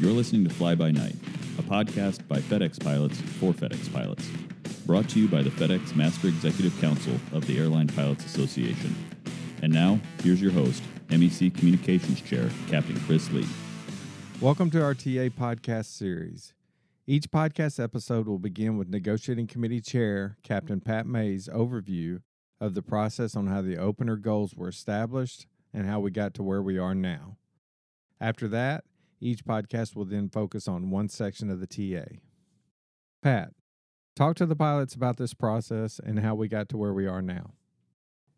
You're listening to Fly By Night, a podcast by FedEx pilots for FedEx pilots. Brought to you by the FedEx Master Executive Council of the Air Line Pilots Association. And now, here's your host, MEC Communications Chair, Captain Chris Lee. Welcome to our TA podcast series. Each podcast episode will begin with Negotiating Committee Chair Captain Pat May's overview of the process on how the opener goals were established and how we got to where we are now. After that, each podcast will then focus on one section of the TA. Pat, talk to the pilots about this process and how we got to where we are now.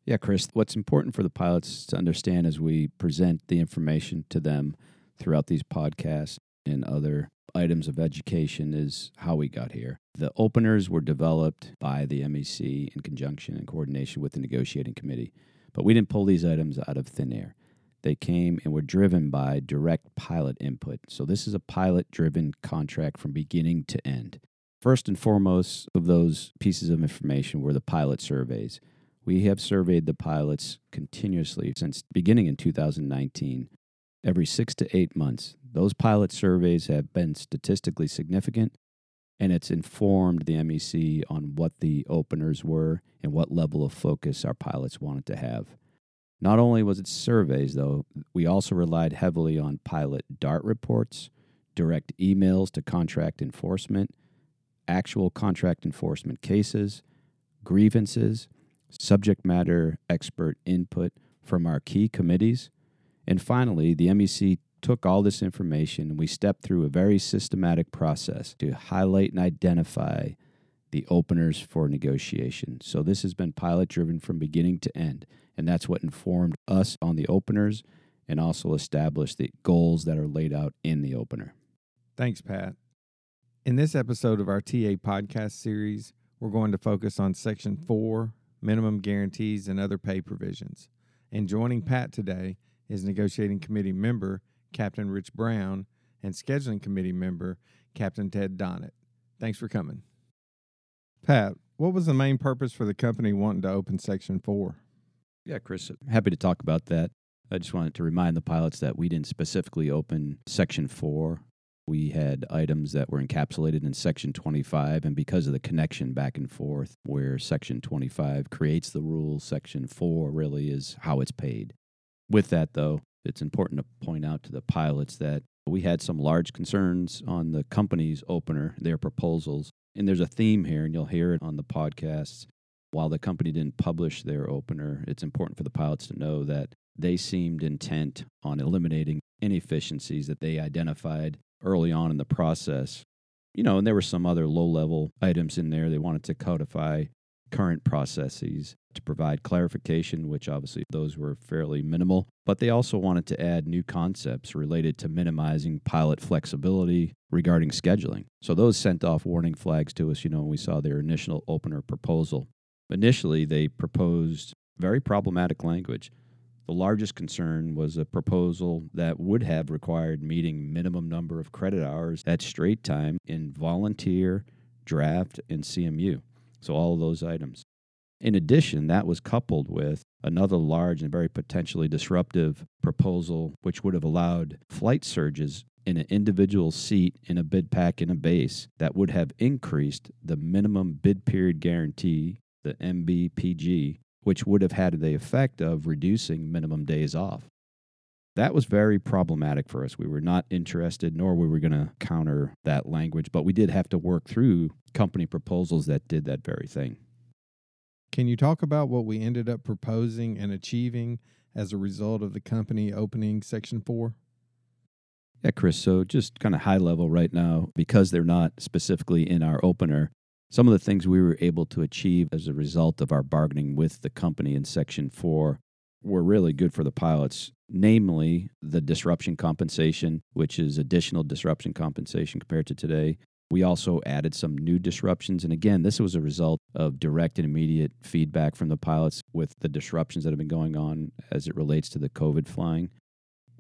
Yeah, Chris, what's important for the pilots to understand as we present the information to them throughout these podcasts and other items of education is how we got here. The openers were developed by the MEC in conjunction and coordination with the negotiating committee, but we didn't pull these items out of thin air. They came and were driven by direct pilot input. So this is a pilot driven contract from beginning to end. First and foremost of those pieces of information were the pilot surveys. We have surveyed the pilots continuously since beginning in 2019, every six to eight months. Those pilot surveys have been statistically significant, and it's informed the MEC on what the openers were and what level of focus our pilots wanted to have. Not only was it surveys, though, we also relied heavily on pilot DART reports, direct emails to contract enforcement, actual contract enforcement cases, grievances, subject matter expert input from our key committees. And finally, the MEC took all this information and we stepped through a very systematic process to highlight and identify the openers for negotiation. So this has been pilot driven from beginning to end. And that's what informed us on the openers and also established the goals that are laid out in the opener. Thanks, Pat. In this episode of our TA podcast series, we're going to focus on Section 4 minimum guarantees and other pay provisions. And joining Pat today is negotiating committee member Captain Rich Brown and scheduling committee member Captain Ted Donnett. Thanks for coming. Pat, what was the main purpose for the company wanting to open Section 4? Yeah, Chris, happy to talk about that. I just wanted to remind the pilots that we didn't specifically open Section 4. We had items that were encapsulated in Section 25, and because of the connection back and forth, where Section 25 creates the rules, Section 4 really is how it's paid. With that, though, it's important to point out to the pilots that we had some large concerns on the company's opener, their proposals. And there's a theme here, and you'll hear it on the podcasts while the company didn't publish their opener, it's important for the pilots to know that they seemed intent on eliminating inefficiencies that they identified early on in the process. You know, and there were some other low level items in there. They wanted to codify current processes to provide clarification, which obviously those were fairly minimal. But they also wanted to add new concepts related to minimizing pilot flexibility regarding scheduling. So those sent off warning flags to us, you know, when we saw their initial opener proposal. Initially, they proposed very problematic language. The largest concern was a proposal that would have required meeting minimum number of credit hours at straight time in volunteer, draft, and CMU. So, all of those items. In addition, that was coupled with another large and very potentially disruptive proposal, which would have allowed flight surges in an individual seat in a bid pack in a base that would have increased the minimum bid period guarantee the MBPG, which would have had the effect of reducing minimum days off. That was very problematic for us. We were not interested, nor were we going to counter that language, but we did have to work through company proposals that did that very thing. Can you talk about what we ended up proposing and achieving as a result of the company opening Section 4? Yeah, Chris. So, just kind of high level right now, because they're not specifically in our opener, some of the things we were able to achieve as a result of our bargaining with the company in Section 4 were really good for the pilots, namely the disruption compensation, which is additional disruption compensation compared to today. We also added some new disruptions. And again, this was a result of direct and immediate feedback from the pilots with the disruptions that have been going on as it relates to the COVID flying.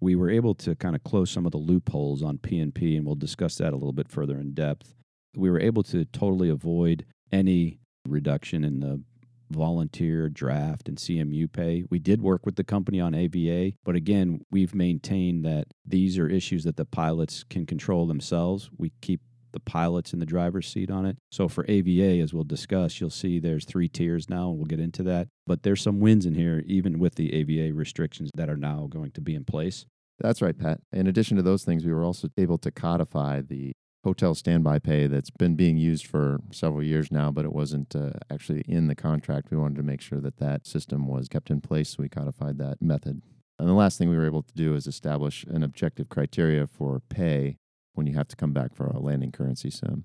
We were able to kind of close some of the loopholes on PNP, and we'll discuss that a little bit further in depth we were able to totally avoid any reduction in the volunteer, draft, and CMU pay. We did work with the company on AVA, but again, we've maintained that these are issues that the pilots can control themselves. We keep the pilots in the driver's seat on it. So for AVA, as we'll discuss, you'll see there's three tiers now, and we'll get into that. But there's some wins in here, even with the AVA restrictions that are now going to be in place. That's right, Pat. In addition to those things, we were also able to codify the hotel standby pay that's been being used for several years now, but it wasn't uh, actually in the contract. We wanted to make sure that that system was kept in place, so we codified that method. And the last thing we were able to do is establish an objective criteria for pay when you have to come back for a landing currency sim.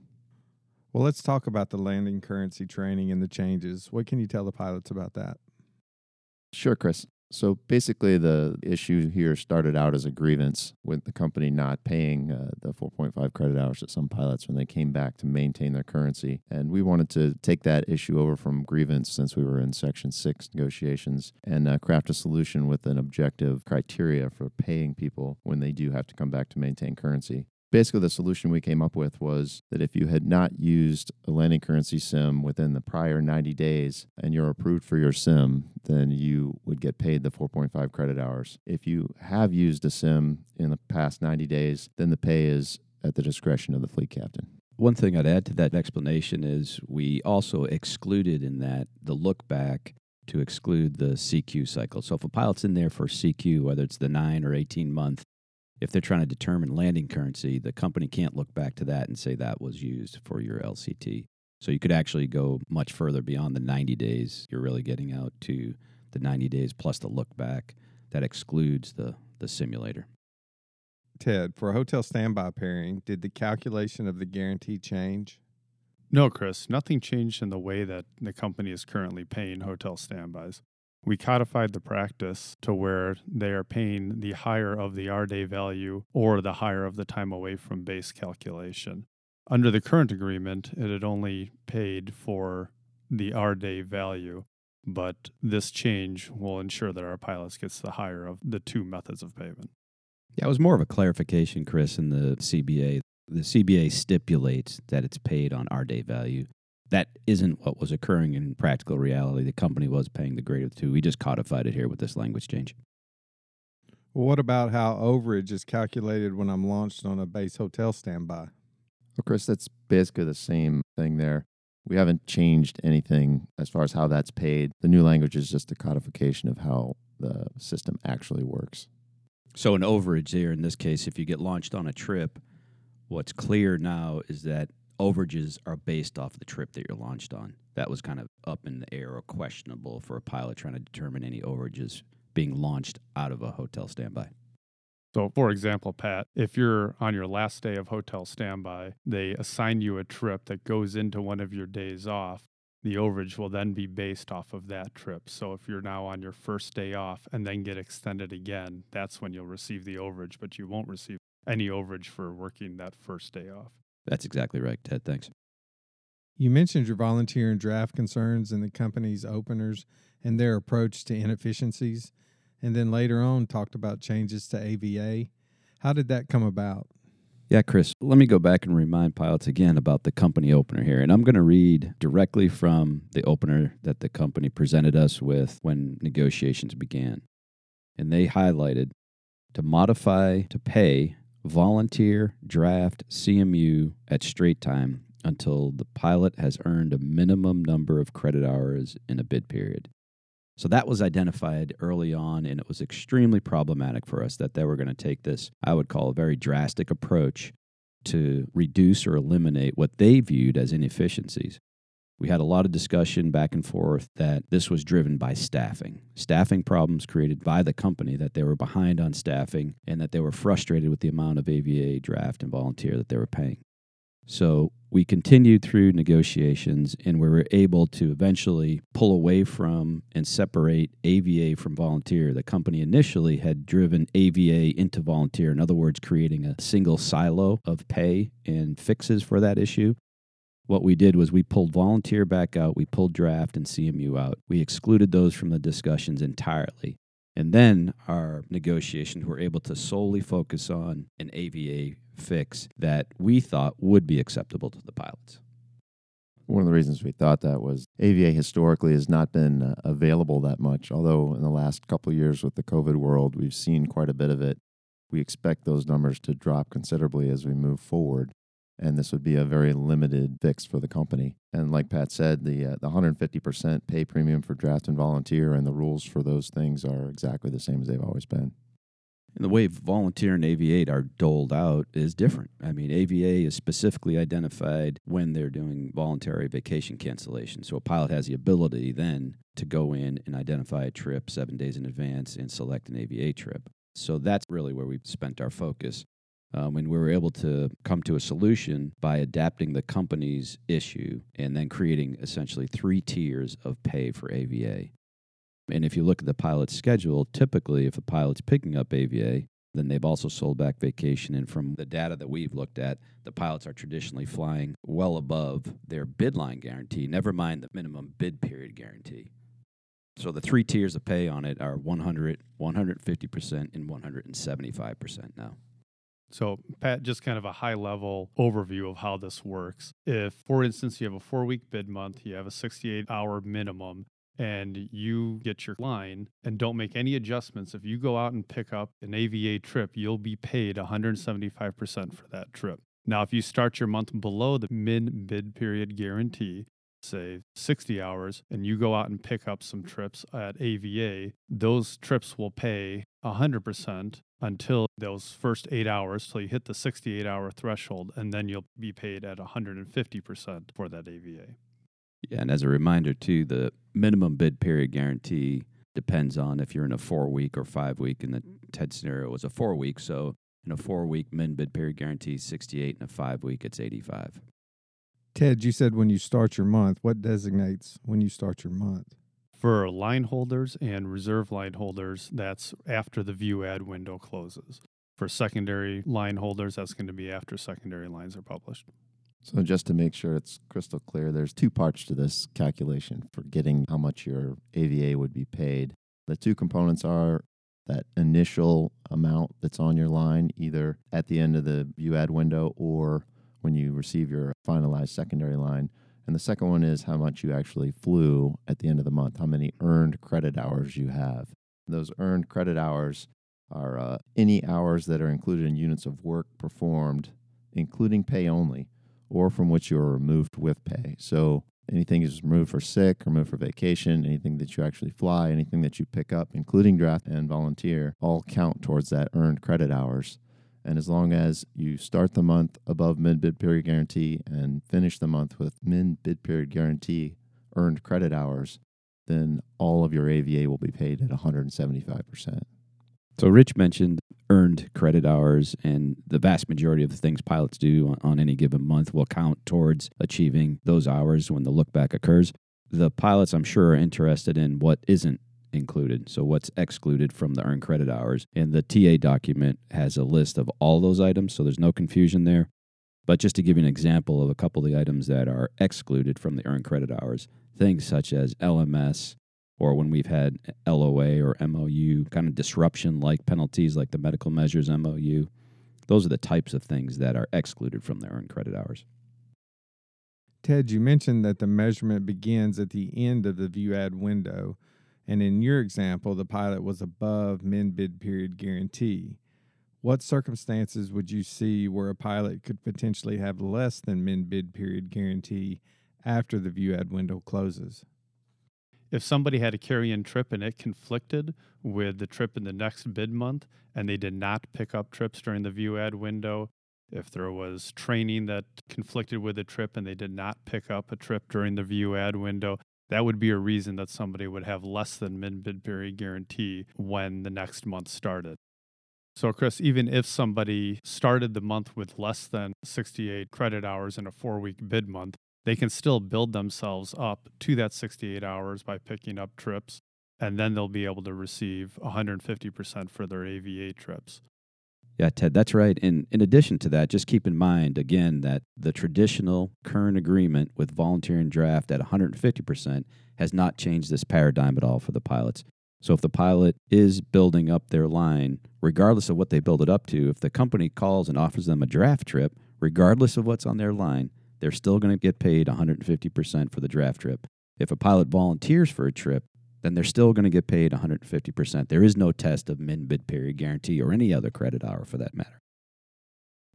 Well, let's talk about the landing currency training and the changes. What can you tell the pilots about that? Sure, Chris. So basically, the issue here started out as a grievance with the company not paying uh, the 4.5 credit hours to some pilots when they came back to maintain their currency. And we wanted to take that issue over from grievance since we were in Section 6 negotiations and uh, craft a solution with an objective criteria for paying people when they do have to come back to maintain currency basically the solution we came up with was that if you had not used a landing currency sim within the prior 90 days and you're approved for your sim then you would get paid the 4.5 credit hours if you have used a sim in the past 90 days then the pay is at the discretion of the fleet captain one thing I'd add to that explanation is we also excluded in that the look back to exclude the CQ cycle. So if a pilot's in there for CQ, whether it's the nine or 18 month, if they're trying to determine landing currency, the company can't look back to that and say that was used for your LCT. So you could actually go much further beyond the 90 days. You're really getting out to the 90 days plus the look back that excludes the, the simulator. Ted, for a hotel standby pairing, did the calculation of the guarantee change? No, Chris, nothing changed in the way that the company is currently paying hotel standbys we codified the practice to where they are paying the higher of the R day value or the higher of the time away from base calculation. Under the current agreement, it had only paid for the R day value, but this change will ensure that our pilots gets the higher of the two methods of payment. Yeah, it was more of a clarification, Chris, in the CBA. The CBA stipulates that it's paid on R day value that isn't what was occurring in practical reality. The company was paying the greater of two. We just codified it here with this language change. Well, what about how overage is calculated when I'm launched on a base hotel standby? Well, Chris, that's basically the same thing there. We haven't changed anything as far as how that's paid. The new language is just a codification of how the system actually works. So, an overage here in this case, if you get launched on a trip, what's clear now is that overages are based off the trip that you're launched on. That was kind of up in the air or questionable for a pilot trying to determine any overages being launched out of a hotel standby. So, for example, Pat, if you're on your last day of hotel standby, they assign you a trip that goes into one of your days off. The overage will then be based off of that trip. So, if you're now on your first day off and then get extended again, that's when you'll receive the overage, but you won't receive any overage for working that first day off. That's exactly right, Ted. Thanks. You mentioned your volunteer and draft concerns and the company's openers and their approach to inefficiencies, and then later on talked about changes to AVA. How did that come about? Yeah, Chris, let me go back and remind pilots again about the company opener here. And I'm going to read directly from the opener that the company presented us with when negotiations began. And they highlighted to modify to pay volunteer draft CMU at straight time until the pilot has earned a minimum number of credit hours in a bid period. So that was identified early on, and it was extremely problematic for us that they were going to take this, I would call, a very drastic approach to reduce or eliminate what they viewed as inefficiencies. We had a lot of discussion back and forth that this was driven by staffing. Staffing problems created by the company, that they were behind on staffing, and that they were frustrated with the amount of AVA draft and volunteer that they were paying. So we continued through negotiations and we were able to eventually pull away from and separate AVA from volunteer. The company initially had driven AVA into volunteer, in other words, creating a single silo of pay and fixes for that issue what we did was we pulled volunteer back out, we pulled draft and CMU out. We excluded those from the discussions entirely. And then our negotiations were able to solely focus on an AVA fix that we thought would be acceptable to the pilots. One of the reasons we thought that was AVA historically has not been uh, available that much, although in the last couple years with the COVID world, we've seen quite a bit of it. We expect those numbers to drop considerably as we move forward. And this would be a very limited fix for the company. And like Pat said, the uh, the 150% pay premium for draft and volunteer and the rules for those things are exactly the same as they've always been. And the way volunteer and AVA are doled out is different. I mean, AVA is specifically identified when they're doing voluntary vacation cancellation. So a pilot has the ability then to go in and identify a trip seven days in advance and select an AVA trip. So that's really where we've spent our focus. Um, and we were able to come to a solution by adapting the company's issue and then creating essentially three tiers of pay for AVA. And if you look at the pilot's schedule, typically if a pilot's picking up AVA, then they've also sold back vacation. And from the data that we've looked at, the pilots are traditionally flying well above their bid line guarantee, never mind the minimum bid period guarantee. So the three tiers of pay on it are 100, 150%, and 175% now. So, Pat, just kind of a high level overview of how this works. If, for instance, you have a four week bid month, you have a 68 hour minimum, and you get your line and don't make any adjustments, if you go out and pick up an AVA trip, you'll be paid 175% for that trip. Now, if you start your month below the min bid period guarantee, say 60 hours, and you go out and pick up some trips at AVA, those trips will pay 100% until those first eight hours, till you hit the 68 hour threshold, and then you'll be paid at 150% for that AVA. Yeah, and as a reminder, too, the minimum bid period guarantee depends on if you're in a four week or five week. In the TED scenario, it was a four week. So in a four week min bid period guarantee, 68. In a five week, it's 85. Ted, you said when you start your month, what designates when you start your month? For line holders and reserve line holders, that's after the view ad window closes. For secondary line holders, that's going to be after secondary lines are published. So just to make sure it's crystal clear, there's two parts to this calculation for getting how much your AVA would be paid. The two components are that initial amount that's on your line, either at the end of the view ad window or when you receive your finalized secondary line. And the second one is how much you actually flew at the end of the month, how many earned credit hours you have. Those earned credit hours are uh, any hours that are included in units of work performed, including pay only or from which you are removed with pay. So anything is removed for sick, removed for vacation, anything that you actually fly, anything that you pick up, including draft and volunteer, all count towards that earned credit hours. And as long as you start the month above min bid period guarantee and finish the month with min bid period guarantee earned credit hours, then all of your AVA will be paid at 175%. So Rich mentioned earned credit hours, and the vast majority of the things pilots do on any given month will count towards achieving those hours when the look back occurs. The pilots, I'm sure, are interested in what isn't included. So, what's excluded from the earned credit hours. And the TA document has a list of all those items, so there's no confusion there. But just to give you an example of a couple of the items that are excluded from the earned credit hours, things such as LMS, or when we've had LOA or MOU kind of disruption like penalties, like the medical measures MOU. Those are the types of things that are excluded from the earned credit hours. Ted, you mentioned that the measurement begins at the end of the view ad window. And in your example, the pilot was above min bid period guarantee. What circumstances would you see where a pilot could potentially have less than min bid period guarantee after the view ad window closes? if somebody had a carry in trip and it conflicted with the trip in the next bid month and they did not pick up trips during the view ad window, if there was training that conflicted with a trip and they did not pick up a trip during the view ad window, that would be a reason that somebody would have less than min bid period guarantee when the next month started. So, Chris, even if somebody started the month with less than 68 credit hours in a four week bid month, they can still build themselves up to that 68 hours by picking up trips, and then they'll be able to receive 150% for their AVA trips. Yeah, Ted, that's right. And in addition to that, just keep in mind again that the traditional current agreement with volunteer and draft at 150% has not changed this paradigm at all for the pilots. So if the pilot is building up their line, regardless of what they build it up to, if the company calls and offers them a draft trip, regardless of what's on their line, they're still going to get paid 150% for the draft trip. If a pilot volunteers for a trip, then they're still going to get paid 150%. There is no test of min bid period guarantee or any other credit hour for that matter.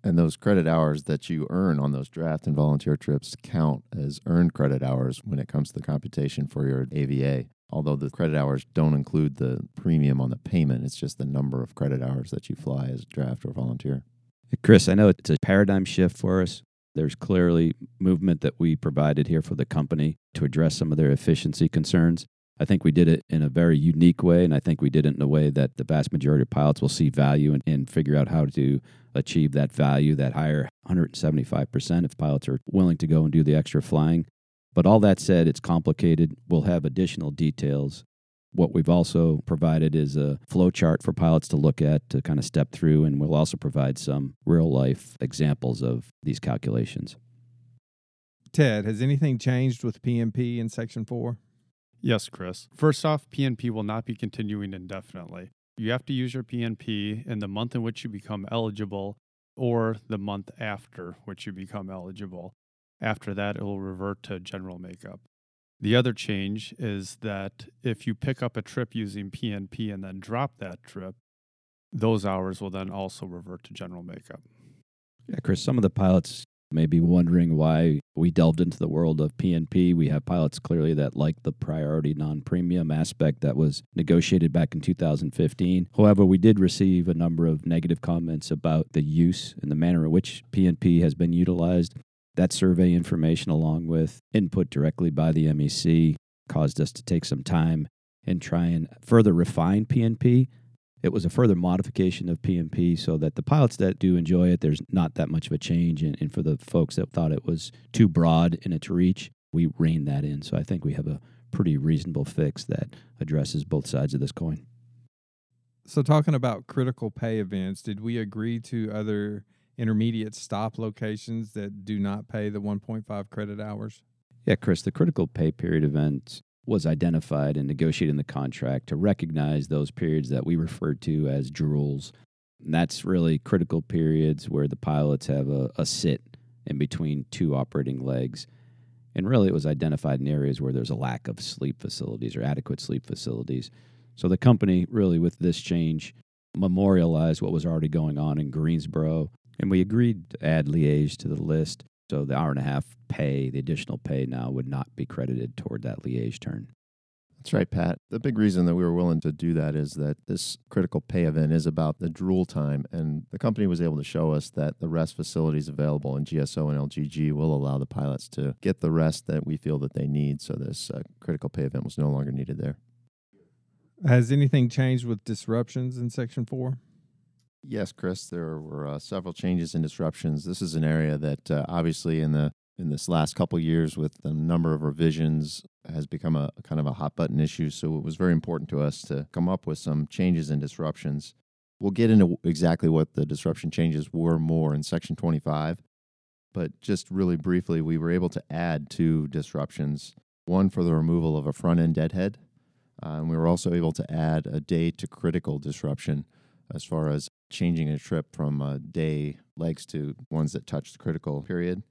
And those credit hours that you earn on those draft and volunteer trips count as earned credit hours when it comes to the computation for your AVA. Although the credit hours don't include the premium on the payment, it's just the number of credit hours that you fly as draft or volunteer. Chris, I know it's a paradigm shift for us. There's clearly movement that we provided here for the company to address some of their efficiency concerns. I think we did it in a very unique way, and I think we did it in a way that the vast majority of pilots will see value and, and figure out how to achieve that value, that higher 175% if pilots are willing to go and do the extra flying. But all that said, it's complicated. We'll have additional details. What we've also provided is a flow chart for pilots to look at to kind of step through, and we'll also provide some real life examples of these calculations. Ted, has anything changed with PNP in Section 4? Yes, Chris. First off, PNP will not be continuing indefinitely. You have to use your PNP in the month in which you become eligible or the month after which you become eligible. After that, it will revert to general makeup. The other change is that if you pick up a trip using PNP and then drop that trip, those hours will then also revert to general makeup. Yeah, Chris, some of the pilots may be wondering why we delved into the world of PNP. We have pilots clearly that like the priority non premium aspect that was negotiated back in 2015. However, we did receive a number of negative comments about the use and the manner in which PNP has been utilized. That survey information, along with input directly by the MEC, caused us to take some time and try and further refine PNP it was a further modification of PNP so that the pilots that do enjoy it, there's not that much of a change. And, and for the folks that thought it was too broad in its reach, we reined that in. So I think we have a pretty reasonable fix that addresses both sides of this coin. So, talking about critical pay events, did we agree to other intermediate stop locations that do not pay the 1.5 credit hours? Yeah, Chris, the critical pay period events was identified in the contract to recognize those periods that we referred to as drools. And that's really critical periods where the pilots have a, a sit in between two operating legs. And really, it was identified in areas where there's a lack of sleep facilities or adequate sleep facilities. So the company, really, with this change, memorialized what was already going on in Greensboro. And we agreed to add Liège to the list. So the hour and a half pay, the additional pay now would not be credited toward that Liège turn. That's right, Pat. The big reason that we were willing to do that is that this critical pay event is about the drool time, and the company was able to show us that the rest facilities available in GSO and LGG will allow the pilots to get the rest that we feel that they need. So this uh, critical pay event was no longer needed there. Has anything changed with disruptions in Section 4? Yes, Chris, there were uh, several changes and disruptions. This is an area that uh, obviously in the in this last couple years with the number of revisions has become a kind of a hot button issue. So it was very important to us to come up with some changes and disruptions. We'll get into exactly what the disruption changes were more in section 25. But just really briefly, we were able to add two disruptions one for the removal of a front end deadhead. Uh, and we were also able to add a day to critical disruption as far as changing a trip from uh, day legs to ones that touch the critical period.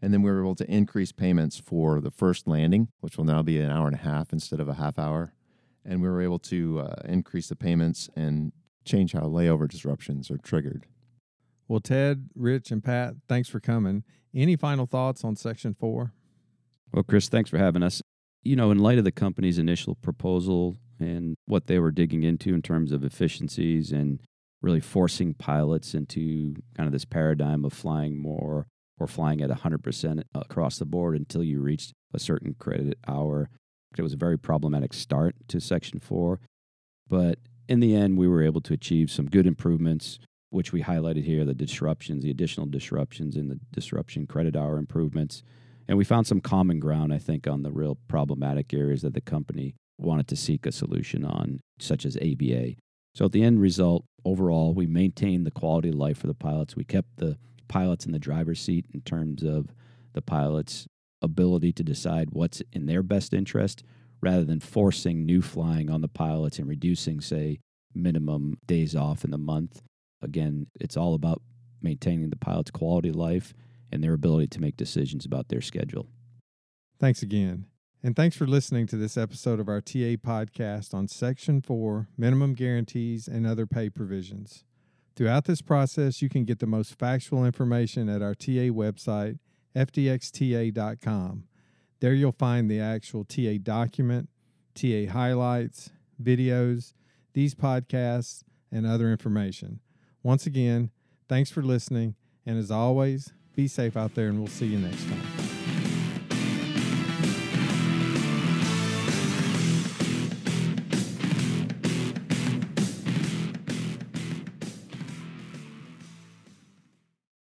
And then we were able to increase payments for the first landing, which will now be an hour and a half instead of a half hour. And we were able to uh, increase the payments and change how layover disruptions are triggered. Well, Ted, Rich, and Pat, thanks for coming. Any final thoughts on Section 4? Well, Chris, thanks for having us. You know, in light of the company's initial proposal and what they were digging into in terms of efficiencies and really forcing pilots into kind of this paradigm of flying more or flying at 100% across the board until you reached a certain credit hour. It was a very problematic start to Section 4. But in the end, we were able to achieve some good improvements, which we highlighted here the disruptions, the additional disruptions in the disruption credit hour improvements. And we found some common ground, I think, on the real problematic areas that the company wanted to seek a solution on, such as AVA. So at the end result, overall, we maintained the quality of life for the pilots. We kept the pilots in the driver's seat in terms of the pilot's ability to decide what's in their best interest rather than forcing new flying on the pilots and reducing, say, minimum days off in the month. Again, it's all about maintaining the pilot's quality of life and their ability to make decisions about their schedule. Thanks again. And thanks for listening to this episode of our TA podcast on Section 4 minimum guarantees and other pay provisions. Throughout this process, you can get the most factual information at our TA website, fdxta.com. There you'll find the actual TA document, TA highlights, videos, these podcasts, and other information. Once again, thanks for listening, and as always, be safe out there, and we'll see you next time.